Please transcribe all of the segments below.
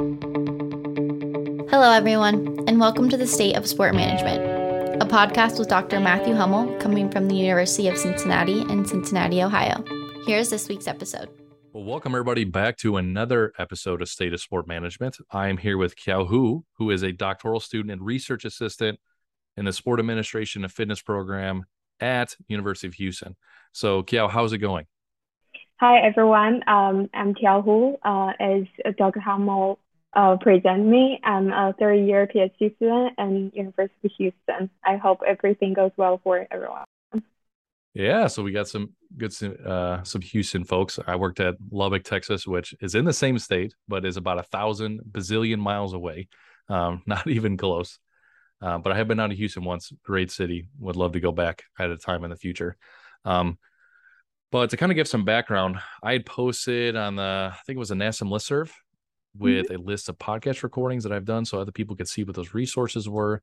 Hello, everyone, and welcome to the State of Sport Management, a podcast with Dr. Matthew Huml coming from the University of Cincinnati in Cincinnati, Ohio. Here's this week's episode. Well, welcome everybody back to another episode of State of Sport Management. I am here with Tiao Hu, who is a doctoral student and research assistant in the Sport Administration and Fitness program at University of Houston. So, Tiao, how's it going? Hi, everyone. Um, I'm Tiao Hu. Uh, as Dr. Huml uh, present me, I'm a third year PhD student at University of Houston. I hope everything goes well for everyone. Yeah, so we got some good uh, some Houston folks. I worked at Lubbock, Texas, which is in the same state, but is about a thousand bazillion miles away. Um, not even close. Uh, but I have been out to Houston once. Great city. Would love to go back at a time in the future. Um, but to kind of give some background, I had posted on the I think it was a NASSM listserv with mm-hmm. a list of podcast recordings that I've done, so other people could see what those resources were.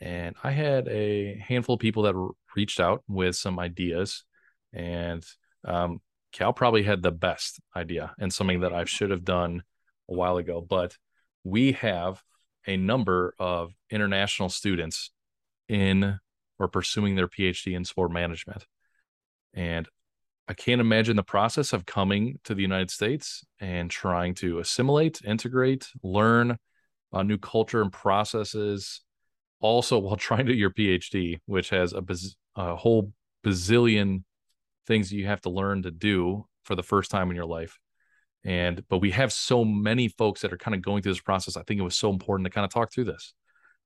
And I had a handful of people that reached out with some ideas, and um, Cal probably had the best idea and something that I should have done a while ago. But we have a number of international students in or pursuing their PhD in sport management. And I can't imagine the process of coming to the United States and trying to assimilate, integrate, learn a new culture and processes, also while trying to do your PhD, which has a, biz- a whole bazillion things you have to learn to do for the first time in your life. And but we have so many folks that are kind of going through this process i think it was so important to kind of talk through this.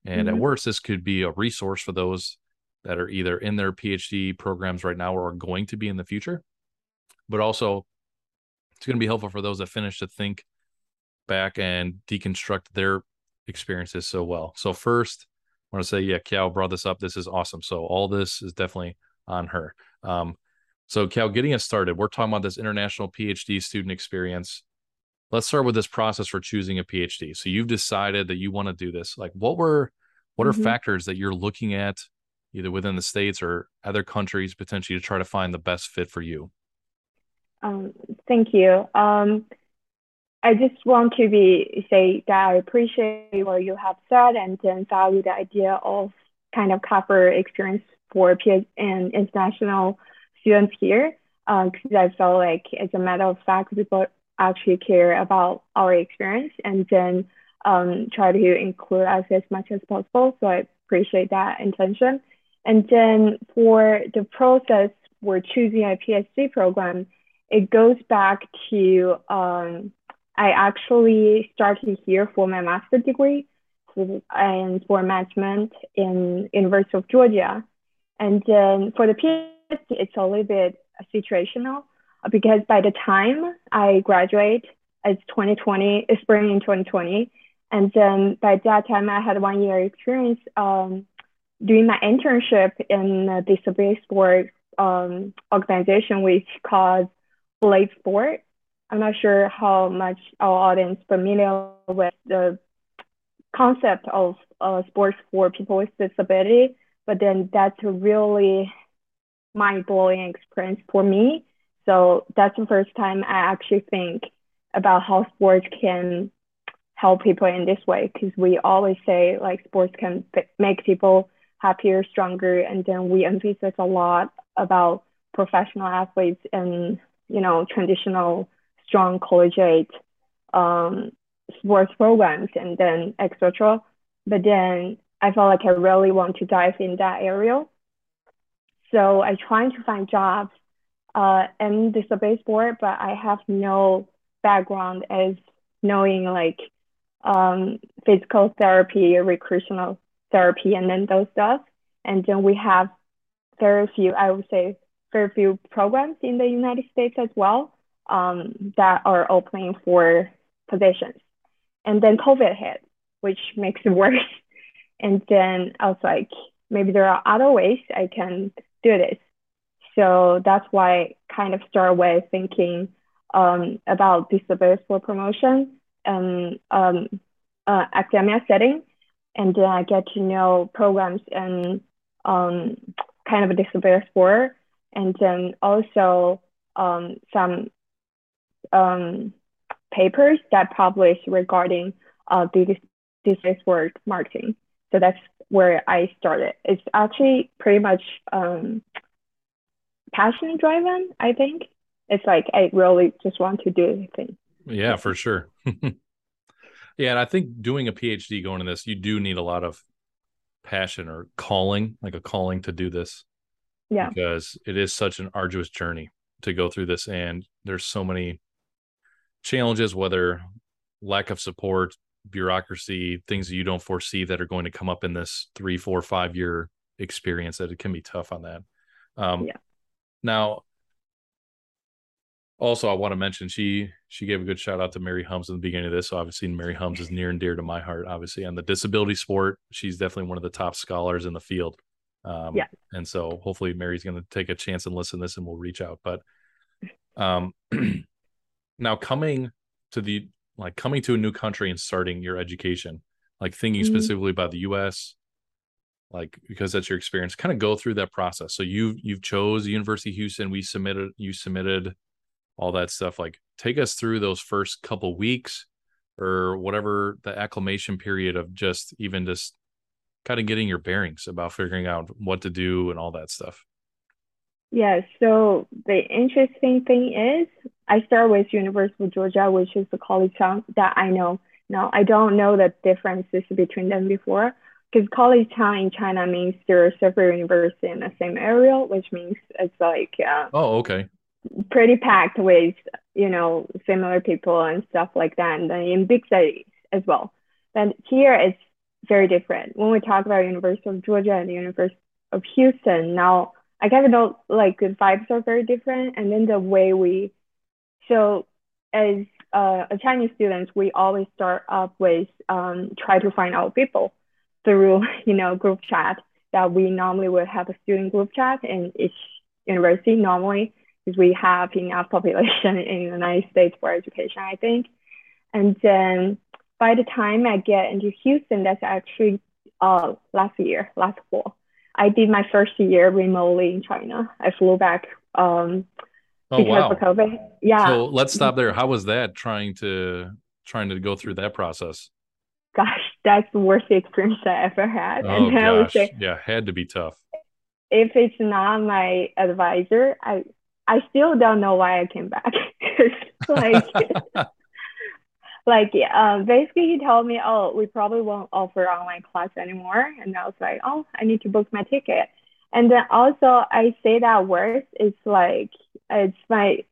And mm-hmm. at worst this could be a resource for those that are either in their phd programs right now or are going to be in the future but also it's going to be helpful for those that finish to think back and deconstruct their experiences so well so first i want to say yeah Tiao brought this up this is awesome so all this is definitely on her um, so, Cal, getting us started, we're talking about this international PhD student experience. Let's start with this process for choosing a PhD. So, you've decided that you want to do this. Like, what were what are mm-hmm. factors that you're looking at, either within the states or other countries, potentially to try to find the best fit for you? Um, thank you. Um, I just want to be say that I appreciate what you have said and then value the idea of kind of cover experience for PhD and international students here because uh, I felt like as a matter of fact, people actually care about our experience and then um, try to include us as much as possible. So I appreciate that intention. And then for the process for choosing a PhD program, it goes back to um, I actually started here for my master's degree and for management in University of Georgia. And then for the PhD it's a little bit situational because by the time I graduate, it's 2020, it's spring in 2020. And then by that time, I had one year experience um, doing my internship in a disability sport um, organization, which called BlazeSports. I'm not sure how much our audience familiar with the concept of uh, sports for people with disability, but then that's a really mind blowing experience for me. So that's the first time I actually think about how sports can help people in this way because we always say like sports can make people happier, stronger, and then we emphasize a lot about professional athletes and you know traditional strong collegiate um, sports programs and then etc. But then I felt like I really want to dive in that area so I trying to find jobs uh, in disability sport, but I have no background as knowing like um, physical therapy, recreational therapy, and then those stuff. And then we have very few, I would say, very few programs in the United States as well um, that are opening for positions. And then COVID hit, which makes it worse. And then I was like, maybe there are other ways I can do this. So that's why I kind of start with thinking um, about disability sport promotion and um, uh, academia setting. And then I get to know programs and um, kind of a disability sport. And then also um, some um, papers that publish regarding uh, digital sport marketing. So that's where I started. It's actually pretty much um, passion driven, I think. It's like I really just want to do anything. Yeah, for sure. yeah, and I think doing a PhD going in this, you do need a lot of passion or calling, like a calling to do this. Yeah. Because it is such an arduous journey to go through this and there's so many challenges whether lack of support, bureaucracy, things that you don't foresee that are going to come up in this three, four, five year experience that it can be tough on that. Um, yeah. Now, also, I want to mention she she gave a good shout out to Mary Hums in the beginning of this. So Obviously, Mary Hums is near and dear to my heart. Obviously, on the disability sport, she's definitely one of the top scholars in the field. Um, yeah. And so, hopefully, Mary's going to take a chance and listen to this, and we'll reach out. But um, now coming to the like coming to a new country and starting your education, like thinking mm-hmm. specifically about the U.S. Like because that's your experience, kind of go through that process. So you you've chose University of Houston. We submitted you submitted all that stuff. Like take us through those first couple weeks or whatever the acclimation period of just even just kind of getting your bearings about figuring out what to do and all that stuff. Yeah, so the interesting thing is I start with University of Georgia, which is the college town that I know. Now, I don't know the differences between them before because college town in China means there are several universities in the same area, which means it's like uh, oh, okay, pretty packed with you know similar people and stuff like that, and then in big cities as well. But here it's very different. When we talk about University of Georgia and the University of Houston, now I kind of know like the vibes are very different, and then the way we so as uh, a Chinese students, we always start up with um, try to find out people through you know group chat that we normally would have a student group chat in each university normally because we have enough population in the United States for education, I think. And then by the time I get into Houston, that's actually uh, last year, last fall. I did my first year remotely in China. I flew back um, oh, because wow. of COVID. Yeah. So let's stop there. How was that trying to trying to go through that process? Gosh, that's the worst experience I ever had. Oh and gosh, say, yeah, had to be tough. If it's not my advisor, I I still don't know why I came back. like, like uh, basically he told me, oh, we probably won't offer online class anymore. And I was like, oh, I need to book my ticket. And then also I say that word, it's like, it's my,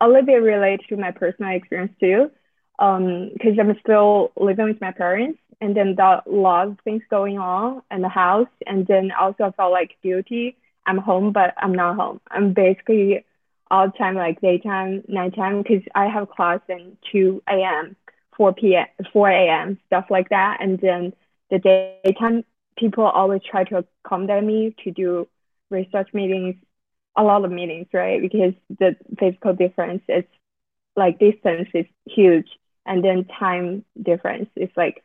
a little bit related to my personal experience too. Um, cause I'm still living with my parents and then the lot of things going on in the house. And then also I felt like guilty. I'm home, but I'm not home. I'm basically all the time, like daytime, nighttime, because I have class in 2 a.m., 4 p.m., 4 a.m., stuff like that. And then the daytime, people always try to accommodate me to do research meetings, a lot of meetings, right? Because the physical difference is like distance is huge. And then time difference is like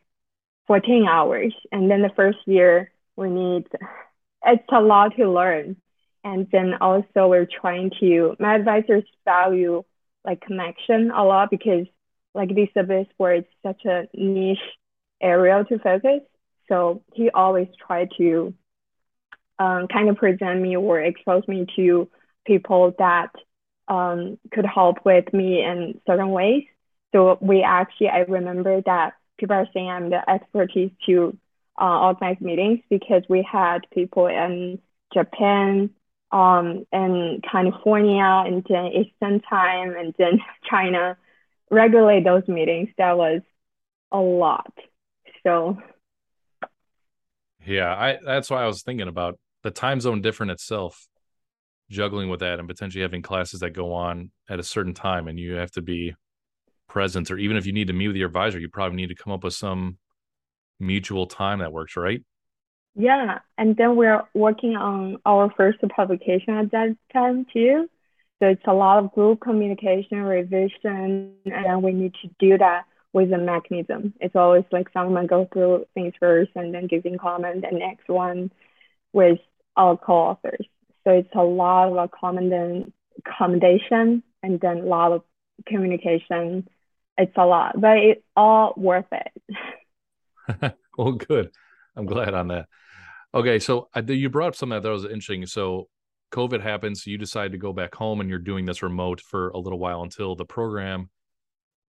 14 hours. And then the first year, we need, it's a lot to learn and then also we're trying to, my advisors value like connection a lot because like this is where it's such a niche area to focus. So he always tried to um, kind of present me or expose me to people that um, could help with me in certain ways. So we actually, I remember that people are saying I'm the expertise to uh, organize meetings because we had people in Japan, um, and California and then Eastern time and then China regulate those meetings. That was a lot. So yeah, I that's why I was thinking about the time zone different itself, juggling with that and potentially having classes that go on at a certain time and you have to be present or even if you need to meet with your advisor, you probably need to come up with some mutual time that works, right? Yeah, and then we're working on our first publication at that time too. So it's a lot of group communication, revision, and we need to do that with a mechanism. It's always like someone go through things first and then giving comment, and next one with our co-authors. So it's a lot of accommodation, and then a lot of communication it's a lot, but it's all worth it. well, good. I'm glad on that. Okay, so I, you brought up something that was interesting. So COVID happens, you decide to go back home, and you're doing this remote for a little while until the program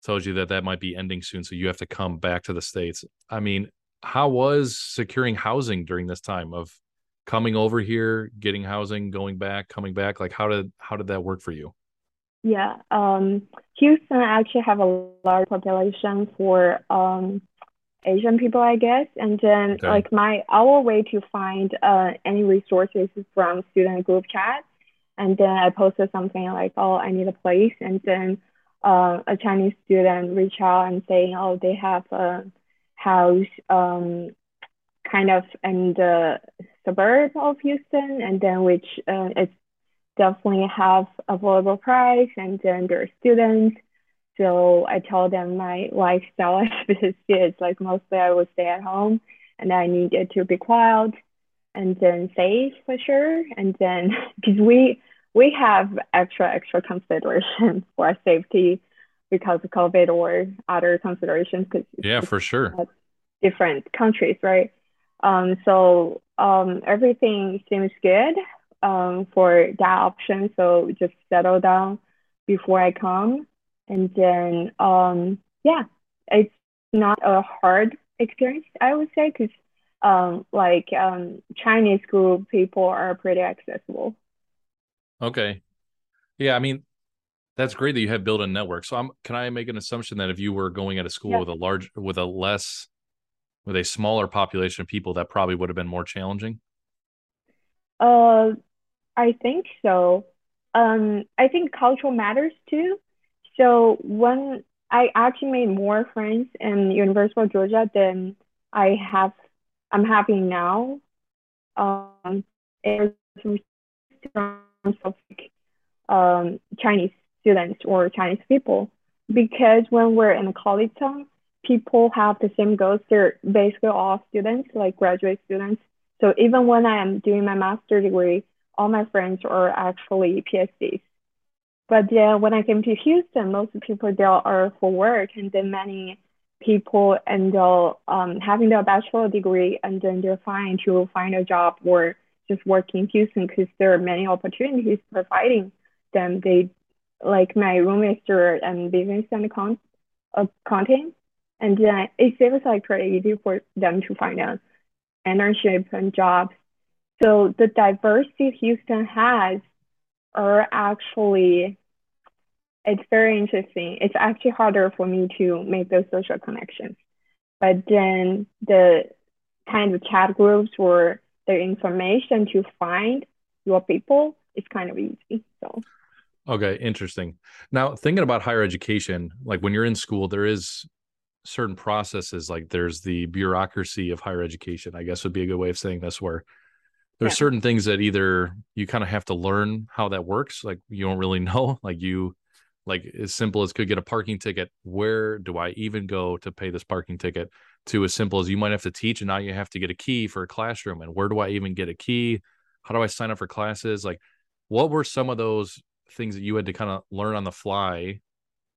tells you that that might be ending soon. So you have to come back to the states. I mean, how was securing housing during this time of coming over here, getting housing, going back, coming back? Like, how did how did that work for you? Yeah, um, Houston actually have a large population for um, Asian people, I guess. And then okay. like my our way to find uh, any resources from student group chat. And then I posted something like, oh, I need a place. And then uh, a Chinese student reach out and saying, oh, they have a house um, kind of in the suburb of Houston, and then which uh, it's definitely have a affordable price, and then there are students so I told them my lifestyle as is like mostly I would stay at home and I needed to be quiet and then safe for sure. And then because we we have extra extra consideration for our safety because of COVID or other considerations. Cause yeah, for sure. Different countries, right? Um, so um, everything seems good um, for that option. So just settle down before I come and then um yeah it's not a hard experience i would say because um like um chinese group people are pretty accessible. Okay. Yeah i mean that's great that you have built a network. So i'm can i make an assumption that if you were going at a school yeah. with a large with a less with a smaller population of people that probably would have been more challenging? Uh i think so. Um i think cultural matters too so when I actually made more friends in University of Georgia than I have, I'm having now. Um, terms of um, Chinese students or Chinese people, because when we're in a college town, people have the same goals. They're basically all students, like graduate students. So even when I am doing my master degree, all my friends are actually PhDs. But yeah, when I came to Houston, most people there are for work, and then many people end up um, having their bachelor degree, and then they're fine to find a job or just work in Houston because there are many opportunities providing them. They like my roommates are in business and account, accounting, and then it seems like pretty easy for them to find an internship and jobs. So the diversity Houston has are actually it's very interesting. It's actually harder for me to make those social connections. But then the kind of chat groups or the information to find your people is kind of easy. So okay, interesting. Now thinking about higher education, like when you're in school, there is certain processes, like there's the bureaucracy of higher education, I guess would be a good way of saying this, where there's yeah. certain things that either you kind of have to learn how that works, like you don't really know, like you like as simple as could get a parking ticket where do i even go to pay this parking ticket to as simple as you might have to teach and now you have to get a key for a classroom and where do i even get a key? How do i sign up for classes? Like what were some of those things that you had to kind of learn on the fly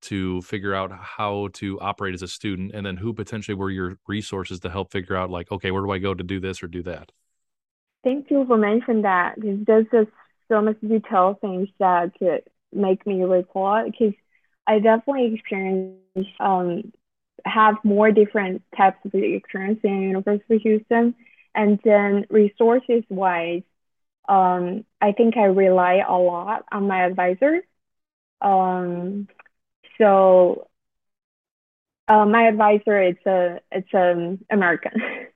to figure out how to operate as a student and then who potentially were your resources to help figure out like okay where do i go to do this or do that thank you for mentioning that because there's just so much detail things that make me recall because I definitely experienced um, have more different types of experience in University of Houston, and then resources wise, um, I think I rely a lot on my advisor. Um, so uh, my advisor is a it's an American,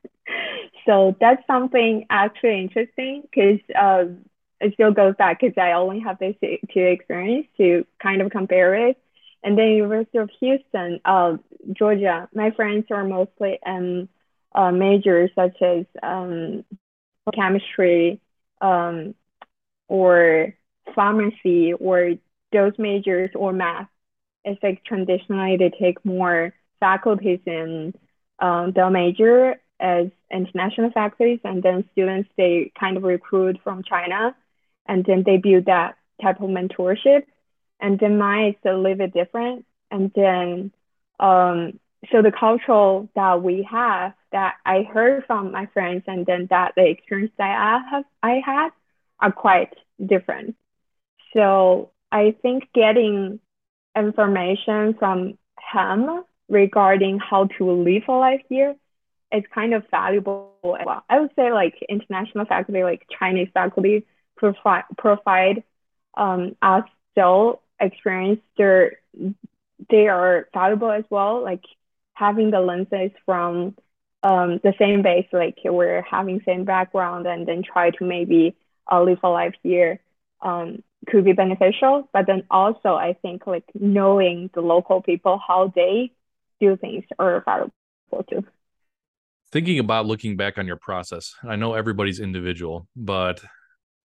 so that's something actually interesting because um, it still goes back because I only have this two experience to kind of compare it. And then University of Houston, uh, Georgia, my friends are mostly in uh, majors such as um, chemistry um, or pharmacy or those majors or math. It's like traditionally they take more faculties in um, the major as international faculties and then students they kind of recruit from China and then they build that type of mentorship. And then mine is a little bit different. And then um, so the cultural that we have that I heard from my friends and then that the experience that I have I had are quite different. So I think getting information from him regarding how to live a life here is kind of valuable as well. I would say like international faculty, like Chinese faculty, provide provide um, us still experience. They're they are valuable as well. Like having the lenses from um, the same base, like we're having same background, and then try to maybe uh, live a life here. Um, could be beneficial, but then also I think like knowing the local people how they do things are valuable too. Thinking about looking back on your process, I know everybody's individual, but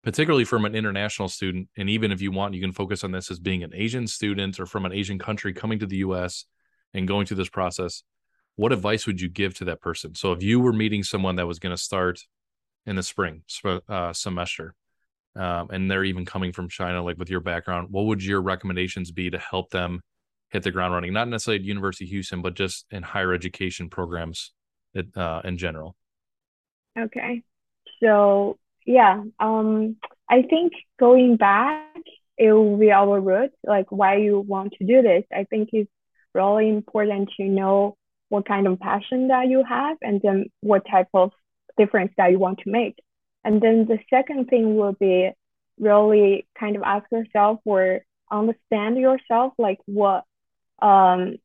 particularly from an international student, and even if you want, you can focus on this as being an Asian student or from an Asian country coming to the US and going through this process. What advice would you give to that person? So if you were meeting someone that was going to start in the spring uh, semester, um, and they're even coming from China, like with your background, what would your recommendations be to help them hit the ground running? Not necessarily at University of Houston, but just in higher education programs uh, in general. Okay, so yeah, um, I think going back, it will be our root, like why you want to do this. I think it's really important to know what kind of passion that you have and then what type of difference that you want to make. And then the second thing will be really kind of ask yourself or understand yourself, like what um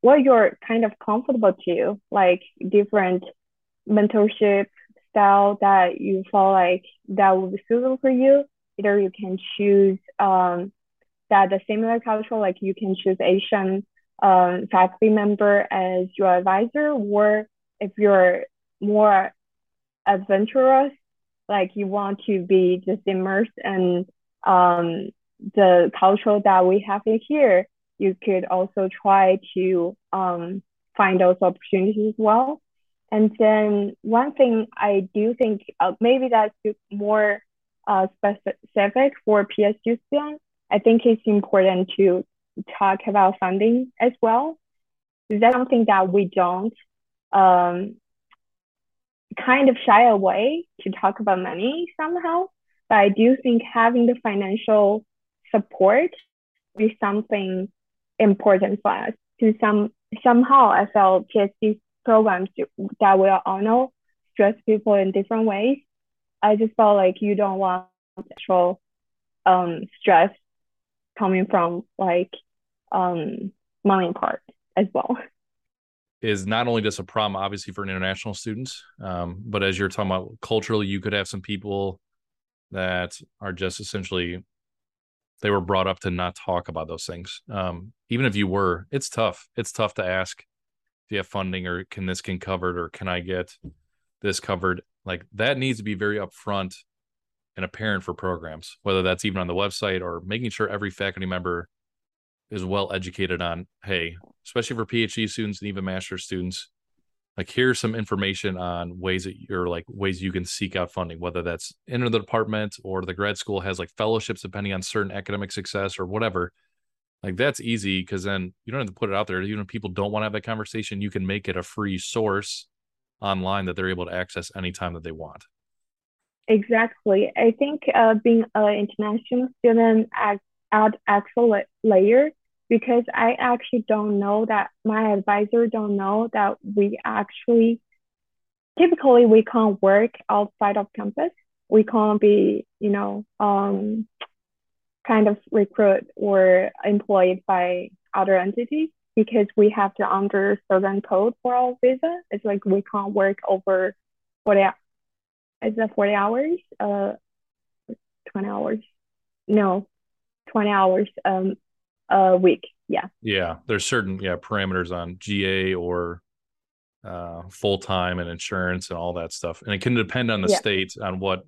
what you're kind of comfortable to, like different mentorship style that you feel like that will be suitable for you. Either you can choose um that the similar culture, like you can choose Asian um, faculty member as your advisor, or if you're more adventurous like you want to be just immersed in um, the culture that we have in here, you could also try to um, find those opportunities as well. And then one thing I do think uh, maybe that's more uh, specific for PSU students, I think it's important to talk about funding as well. That's something that we don't um, kind of shy away to talk about money somehow. But I do think having the financial support is something important for us. To some somehow, I felt PhD programs that will honor stress people in different ways. I just felt like you don't want actual um, stress coming from like um, money part as well. is not only just a problem, obviously, for an international students, um, but as you're talking about culturally, you could have some people that are just essentially they were brought up to not talk about those things. Um, even if you were, it's tough. It's tough to ask if you have funding or can this get covered or can I get this covered? Like that needs to be very upfront and apparent for programs, whether that's even on the website or making sure every faculty member is well educated on, hey, especially for PhD students and even master students, like here's some information on ways that you're like ways you can seek out funding, whether that's in the department or the grad school has like fellowships depending on certain academic success or whatever. Like that's easy because then you don't have to put it out there. Even if people don't want to have that conversation, you can make it a free source online that they're able to access anytime that they want. Exactly. I think uh, being an international student at, at extra layer because I actually don't know that my advisor don't know that we actually typically we can't work outside of campus. We can't be, you know, um, kind of recruit or employed by other entities because we have to under certain code for our visa. It's like we can't work over 40 is it 40 hours? Uh 20 hours. No, 20 hours um a week. Yeah. Yeah. There's certain yeah parameters on GA or uh, full time and insurance and all that stuff, and it can depend on the yeah. state on what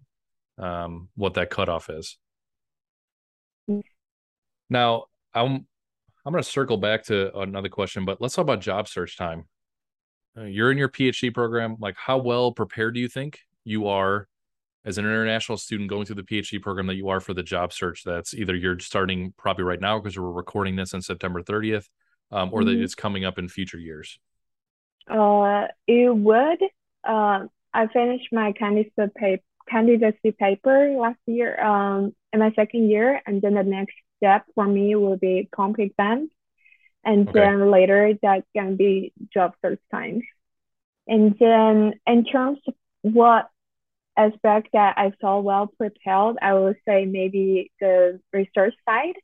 um, what that cutoff is. Now, I'm I'm going to circle back to another question, but let's talk about job search time. Uh, you're in your PhD program. Like, how well prepared do you think you are as an international student going through the PhD program that you are for the job search that's either you're starting probably right now because we're recording this on September 30th um, or mm-hmm. that it's coming up in future years? Uh, it would. Uh, I finished my candidacy paper, candidacy paper last year, um, in my second year, and then the next step for me will be comp exams, and okay. then later that's gonna be job search time. And then in terms of what aspect that I felt well prepared, I would say maybe the research side,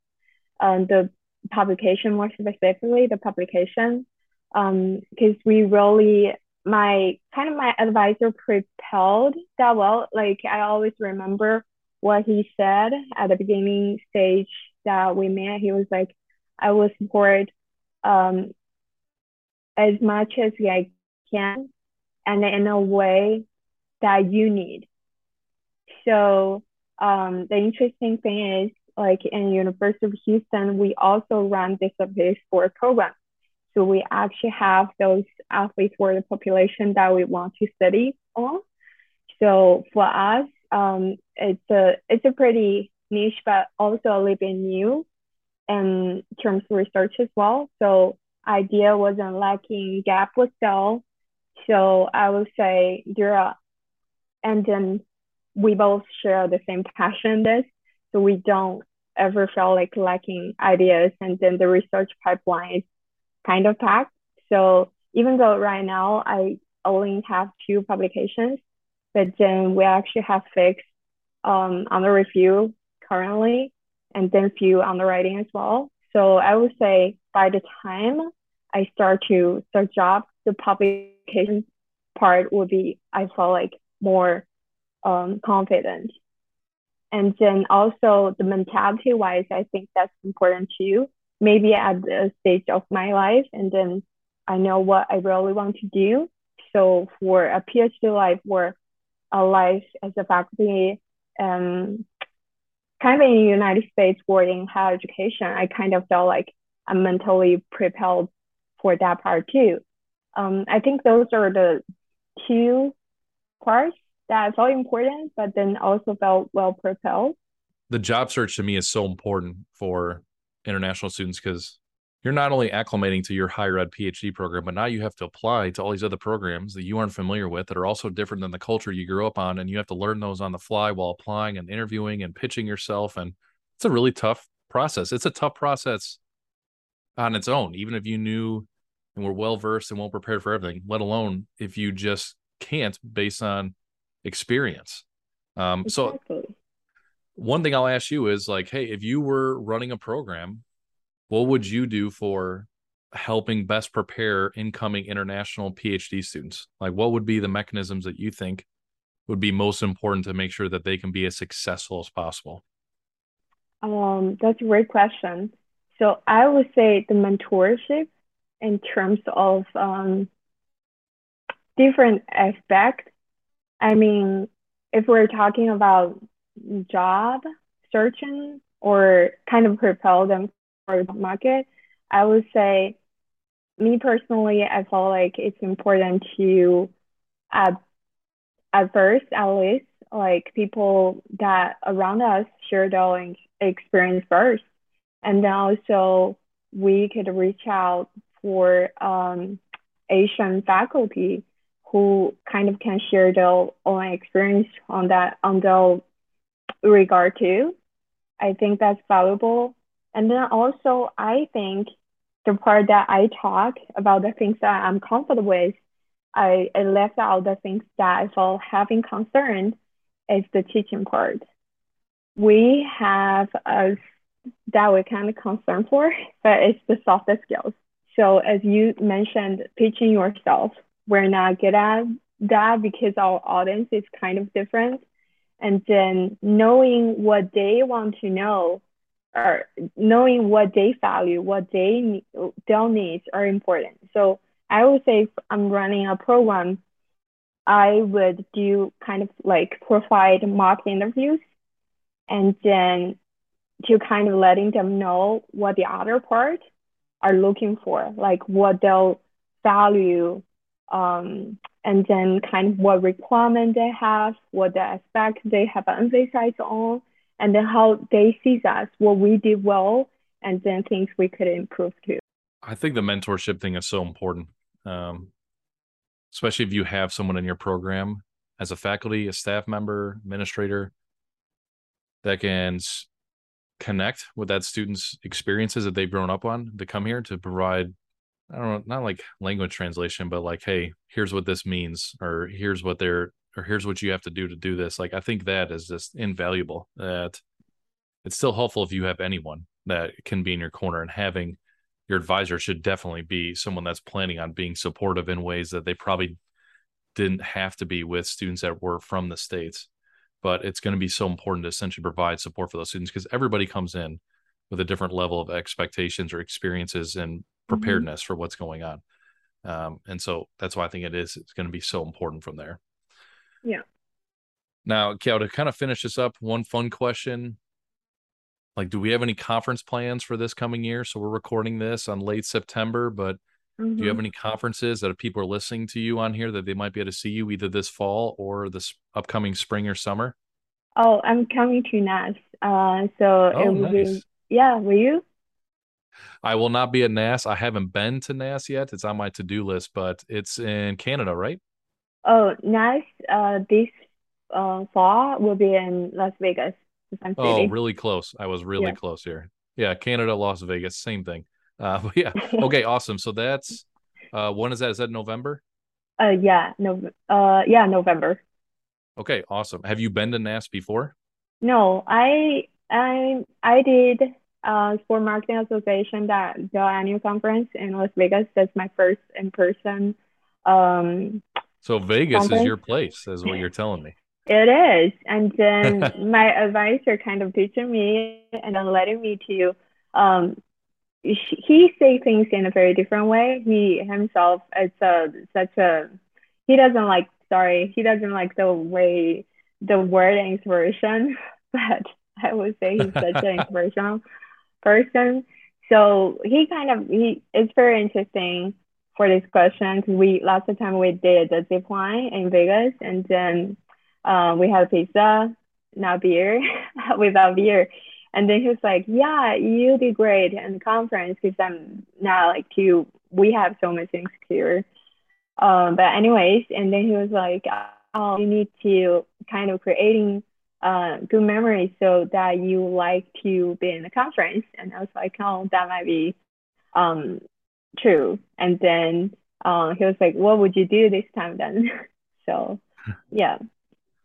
um, the publication more specifically, the publication, because um, we really my kind of my advisor prepared that well. Like I always remember what he said at the beginning stage that we met. He was like, "I will support um, as much as I can, and in a way that you need. So um, the interesting thing is, like in University of Houston, we also run disability sport program. So we actually have those athletes for the population that we want to study on. So for us, um, it's a it's a pretty niche, but also a little bit new in terms of research as well. So idea wasn't lacking, gap was still. So I would say there are and then we both share the same passion in this. So we don't ever feel like lacking ideas. And then the research pipeline is kind of packed. So even though right now i only have two publications but then we actually have fixed um, under review currently and then few underwriting as well. So i would say by the time i start to start job the publication part would be i feel like more um, confident. And then also the mentality wise, I think that's important too. Maybe at the stage of my life, and then I know what I really want to do. So for a PhD life or a life as a faculty, um, kind of in the United States or in higher education, I kind of felt like I'm mentally prepared for that part too. Um, I think those are the two parts that felt important, but then also felt well propelled. The job search to me is so important for international students because you're not only acclimating to your higher ed PhD program, but now you have to apply to all these other programs that you aren't familiar with that are also different than the culture you grew up on. And you have to learn those on the fly while applying and interviewing and pitching yourself. And it's a really tough process. It's a tough process on its own, even if you knew and were well versed and well prepared for everything, let alone if you just can't based on experience. Um, exactly. So one thing I'll ask you is like, hey, if you were running a program, what would you do for helping best prepare incoming international PhD students? Like, what would be the mechanisms that you think would be most important to make sure that they can be as successful as possible? Um, that's a great question. So I would say the mentorship in terms of um, different aspects I mean, if we're talking about job searching or kind of propel them for the market, I would say, me personally, I feel like it's important to, at, at first, at least, like people that around us share their experience first. And then also, we could reach out for um, Asian faculty who kind of can share their own experience on that on the regard too. I think that's valuable. And then also I think the part that I talk about the things that I'm comfortable with, I, I left out the things that I felt having concern is the teaching part. We have a that we kind of concern for, but it's the softer skills. So as you mentioned, teaching yourself we're not good at that because our audience is kind of different. And then knowing what they want to know or knowing what they value, what they their needs are important. So I would say if I'm running a program, I would do kind of like provide mock interviews and then to kind of letting them know what the other part are looking for, like what they'll value um, and then kind of what requirement they have, what the aspect they have emphasized on, and then how they see us, what we did well, and then things we could improve too. I think the mentorship thing is so important, um, especially if you have someone in your program as a faculty, a staff member, administrator that can connect with that student's experiences that they've grown up on to come here to provide I don't know, not like language translation, but like, hey, here's what this means, or here's what they're, or here's what you have to do to do this. Like, I think that is just invaluable. That it's still helpful if you have anyone that can be in your corner, and having your advisor should definitely be someone that's planning on being supportive in ways that they probably didn't have to be with students that were from the states. But it's going to be so important to essentially provide support for those students because everybody comes in with a different level of expectations or experiences and. Preparedness mm-hmm. for what's going on. Um, and so that's why I think it is it's going to be so important from there. Yeah. Now, Cal, to kind of finish this up, one fun question. Like, do we have any conference plans for this coming year? So we're recording this on late September, but mm-hmm. do you have mm-hmm. any conferences that people are listening to you on here that they might be able to see you either this fall or this upcoming spring or summer? Oh, I'm coming to NASS. Uh, so oh, nice. Be, yeah, will you? I will not be at NAS. I haven't been to NAS yet. It's on my to do list, but it's in Canada, right? Oh, NASS uh, this uh, fall will be in Las Vegas. Oh, really close. I was really yeah. close here. Yeah, Canada, Las Vegas, same thing. Uh, but yeah, okay, awesome. So that's uh, when is that? Is that November? Uh, yeah, no, uh, yeah, November. Okay, awesome. Have you been to NAS before? No, I I I did uh, Sport Marketing Association, that the annual conference in Las Vegas. That's my first in person. Um, so Vegas conference. is your place, is what you're telling me. It is, and then my advisor kind of teaching me and then letting me to. Um, he say things in a very different way. He himself is a such a he doesn't like sorry he doesn't like the way the word inspiration, but I would say he's such an inspirational person. So he kind of he it's very interesting for this question because we last time we did the zip line in Vegas and then um, we had pizza, not beer, without beer. And then he was like, "Yeah, you did great in the conference because I'm now like you. We have so much insecure." Um, but anyways, and then he was like, "Oh, you need to kind of creating uh, good memories so that you like to be in the conference. And I was like, oh, that might be um, true. And then uh, he was like, what would you do this time then? so, yeah.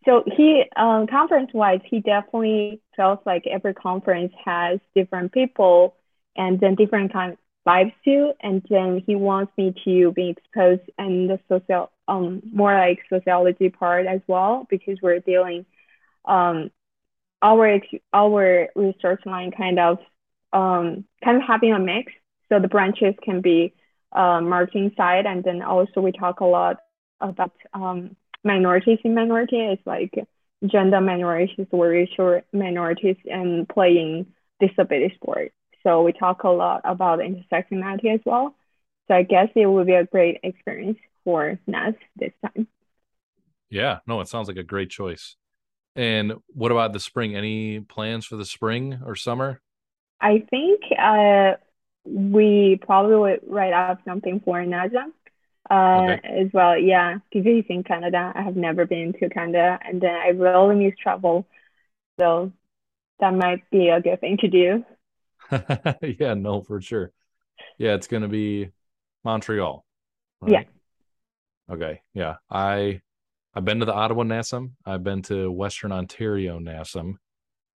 So he, um, conference-wise, he definitely feels like every conference has different people and then different kind of vibes too. And then he wants me to be exposed in the social, um, more like sociology part as well because we're dealing um, our our research line kind of um, kind of having a mix. So the branches can be uh, marketing side, and then also we talk a lot about um, minorities in minority. It's like gender minorities or racial minorities and playing disability sport. So we talk a lot about intersectionality as well. So I guess it will be a great experience for NASS this time. Yeah, no, it sounds like a great choice. And what about the spring? Any plans for the spring or summer? I think uh, we probably would write up something for NASSM uh, okay. as well. Yeah, because he's in Canada. I have never been to Canada, and then I really miss travel. So that might be a good thing to do. yeah, no, for sure. Yeah, it's going to be Montreal. Right? Yeah. Okay. Yeah. I I've been to the Ottawa NASSM. I've been to Western Ontario NASSM.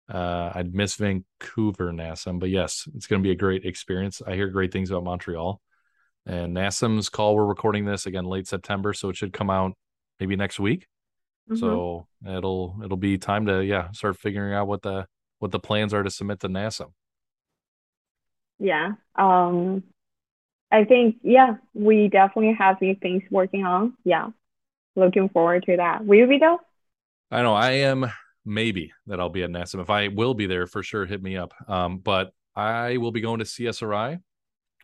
Uh, I'd miss Vancouver NASSM, but yes, it's going to be a great experience. I hear great things about Montreal. And NASSM's call, we're recording this again late September, so it should come out maybe next week. Mm-hmm. So it'll it'll be time to yeah start figuring out what the what the plans are to submit to NASSM. Yeah, um, I think yeah we definitely have these things working on. Yeah, looking forward to that. Will you be though? I know I am maybe that I'll be at NASSM. If I will be there for sure, hit me up. Um, but I will be going to CSRI,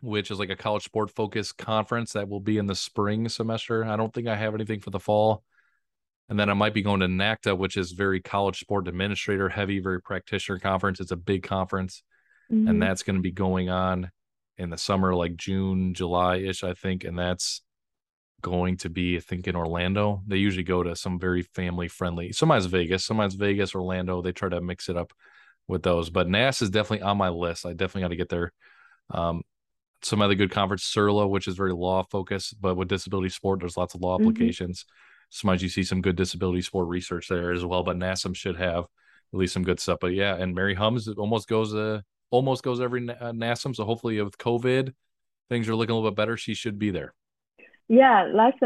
which is like a college sport focused conference that will be in the spring semester. I don't think I have anything for the fall. And then I might be going to NACDA, which is very college sport administrator heavy, very practitioner conference. It's a big conference. Mm-hmm. And that's going to be going on in the summer, like June, July ish, I think. And that's going to be, I think, in Orlando. They usually go to some very family friendly, sometimes Vegas, sometimes Vegas, Orlando. They try to mix it up with those. But NASS is definitely on my list. I definitely got to get there. Um, some other good conference, SURLA, which is very law focused, but with disability sport, there's lots of law mm-hmm. applications. Sometimes you see some good disability sport research there as well. But NASSM should have at least some good stuff. But yeah, and Mary Hums almost goes uh almost goes every uh, NASSM. So hopefully with COVID, things are looking a little bit better. She should be there. Yeah, last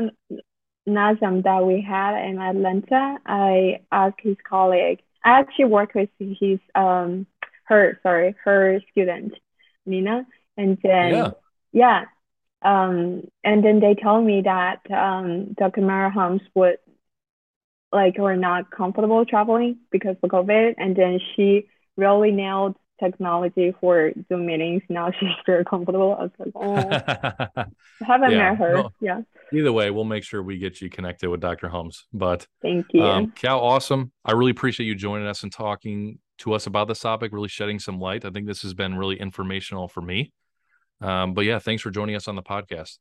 NASSM that we had in Atlanta, I asked his colleague. I actually worked with his um her sorry her student Nina, and then yeah, yeah um, and then they told me that um, Dr. Mary Hums would like were not comfortable traveling because of COVID, and then she really nailed technology for Zoom meetings. Now she's very comfortable. I was like, oh, haven't yeah, met her. No, yeah. Either way, we'll make sure we get you connected with Dr. Hums. But thank you, um, Cal. Awesome. I really appreciate you joining us and talking to us about this topic. Really shedding some light. I think this has been really informational for me. Um, but yeah, thanks for joining us on the podcast.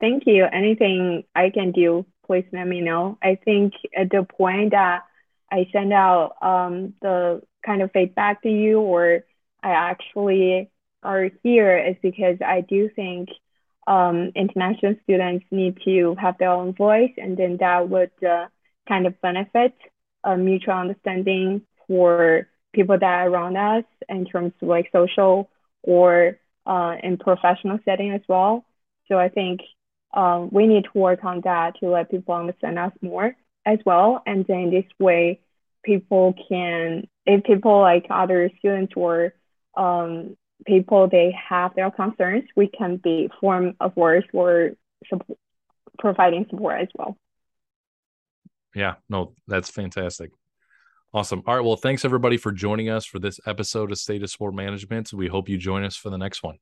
Thank you. Anything I can do, please let me know. I think at the point that I send out um, the kind of feedback to you, or I actually are here, is because I do think um, international students need to have their own voice, and then that would uh, kind of benefit a mutual understanding for people that are around us in terms of like social or uh, in professional setting as well. So I think um, we need to work on that to let people understand us more as well. And then this way, people can, if people like other students or um, people, they have their concerns, we can be form of words or providing support as well. Yeah, no, that's fantastic. Awesome. All right. Well, thanks everybody for joining us for this episode of State of Sport Management. We hope you join us for the next one.